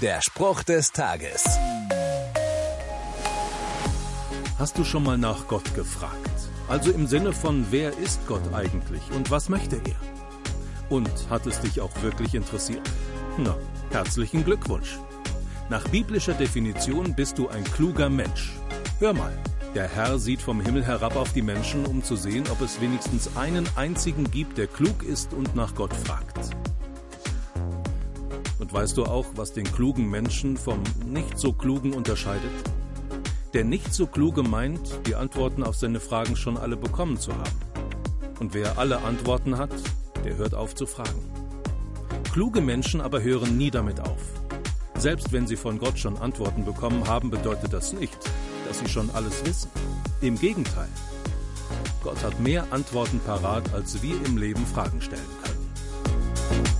Der Spruch des Tages. Hast du schon mal nach Gott gefragt? Also im Sinne von, wer ist Gott eigentlich und was möchte er? Und hat es dich auch wirklich interessiert? Na, herzlichen Glückwunsch. Nach biblischer Definition bist du ein kluger Mensch. Hör mal, der Herr sieht vom Himmel herab auf die Menschen, um zu sehen, ob es wenigstens einen einzigen gibt, der klug ist und nach Gott fragt. Und weißt du auch, was den klugen Menschen vom nicht so klugen unterscheidet? Der nicht so kluge meint, die Antworten auf seine Fragen schon alle bekommen zu haben. Und wer alle Antworten hat, der hört auf zu fragen. Kluge Menschen aber hören nie damit auf. Selbst wenn sie von Gott schon Antworten bekommen haben, bedeutet das nicht, dass sie schon alles wissen. Im Gegenteil. Gott hat mehr Antworten parat, als wir im Leben Fragen stellen können.